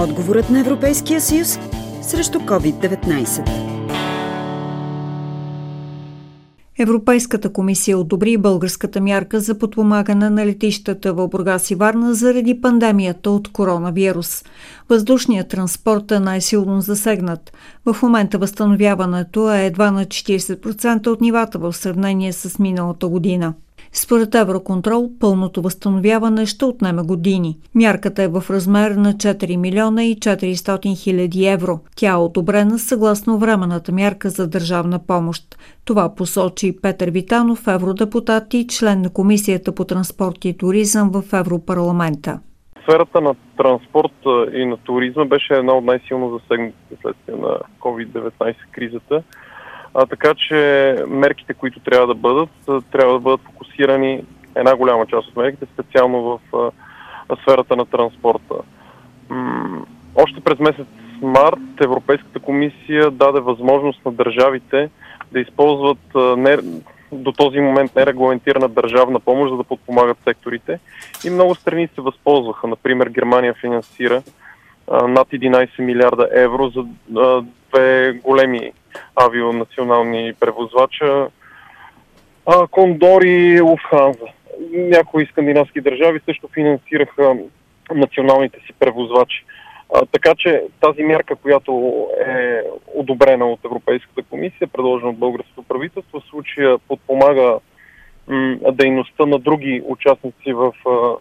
Отговорът на Европейския съюз срещу COVID-19. Европейската комисия одобри българската мярка за подпомагане на летищата в Бургас и Варна заради пандемията от коронавирус. Въздушният транспорт е най-силно засегнат. В момента възстановяването е едва на 40% от нивата в сравнение с миналата година. Според Евроконтрол, пълното възстановяване ще отнеме години. Мярката е в размер на 4 милиона и 400 хиляди евро. Тя е одобрена съгласно временната мярка за държавна помощ. Това посочи Петър Витанов, евродепутат и член на Комисията по транспорт и туризъм в Европарламента. Сферата на транспорт и на туризма беше една от най-силно засегнатите следствия на COVID-19 кризата. А, така че мерките, които трябва да бъдат, трябва да бъдат фокусирани, една голяма част от мерките, специално в а, сферата на транспорта. М- още през месец март Европейската комисия даде възможност на държавите да използват а, не, до този момент нерегламентирана държавна помощ, за да подпомагат секторите. И много страни се възползваха. Например, Германия финансира а, над 11 милиарда евро за а, две големи авионационални превозвача, а, Кондори, Луфханза. Някои скандинавски държави също финансираха националните си превозвачи. А, така че тази мярка, която е одобрена от Европейската комисия, предложена от българското правителство, в случая подпомага м, дейността на други участници в а,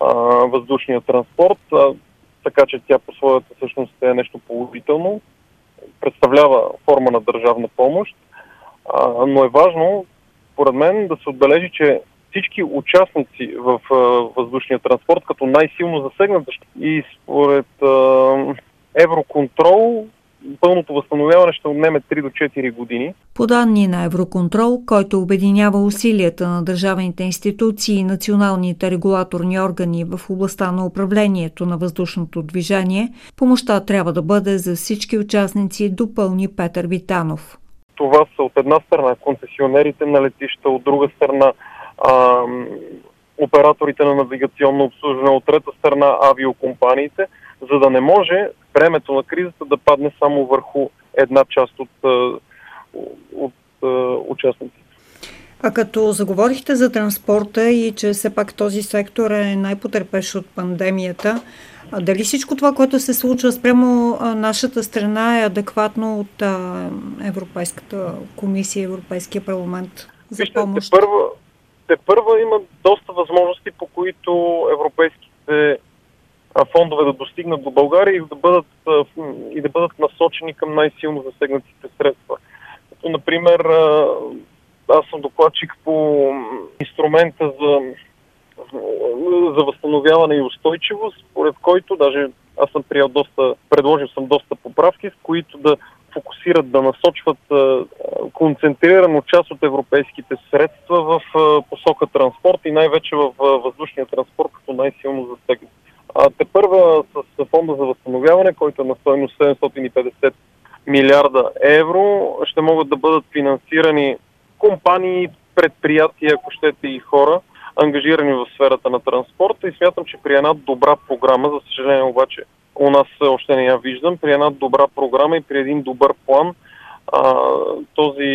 а, въздушния транспорт, а, така че тя по своята същност е нещо положително представлява форма на държавна помощ, а, но е важно, според мен, да се отбележи, че всички участници в а, въздушния транспорт като най-силно засегнат и според а, Евроконтрол пълното възстановяване ще отнеме 3 до 4 години. По данни на Евроконтрол, който обединява усилията на държавните институции и националните регулаторни органи в областта на управлението на въздушното движение, помощта трябва да бъде за всички участници, допълни Петър Витанов. Това са от една страна концесионерите на летища, от друга страна а, операторите на навигационно обслужване, от трета страна авиокомпаниите, за да не може времето на кризата да падне само върху една част от, от, от участниците. А като заговорихте за транспорта и че все пак този сектор е най-потерпеш от пандемията, а дали всичко това, което се случва спрямо нашата страна е адекватно от Европейската комисия, Европейския парламент за Вижте, помощ? Те първа, те първа има доста възможности, по които европейските фондове да достигнат до България и да бъдат, и да бъдат насочени към най-силно засегнатите средства. Като, например, аз съм докладчик по инструмента за, за възстановяване и устойчивост, според който даже аз съм приел доста, предложил съм доста поправки, в които да фокусират, да насочват концентрирано част от европейските средства в посока транспорт и най-вече в въздушния транспорт като най-силно засегнат. А те първа с фонда за възстановяване, който е на стоеност 750 милиарда евро, ще могат да бъдат финансирани компании, предприятия, ако щете и хора, ангажирани в сферата на транспорта и смятам, че при една добра програма, за съжаление обаче у нас още не я виждам, при една добра програма и при един добър план, а, този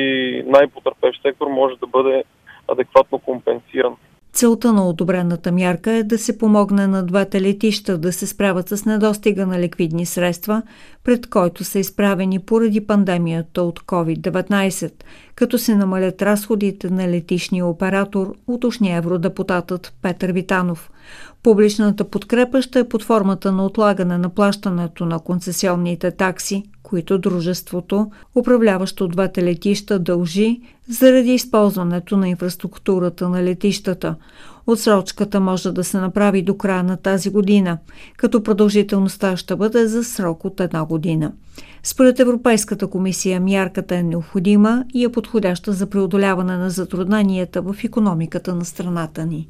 най-потърпещ сектор може да бъде адекватно компенсиран. Целта на одобрената мярка е да се помогне на двете летища да се справят с недостига на ликвидни средства, пред който са изправени поради пандемията от COVID-19, като се намалят разходите на летишния оператор, уточни евродепутатът Петър Витанов. Публичната подкрепа ще е под формата на отлагане на плащането на концесионните такси, които дружеството, управляващо двете летища, дължи заради използването на инфраструктурата на летищата. Отсрочката може да се направи до края на тази година, като продължителността ще бъде за срок от една година. Според Европейската комисия мярката е необходима и е подходяща за преодоляване на затрудненията в економиката на страната ни.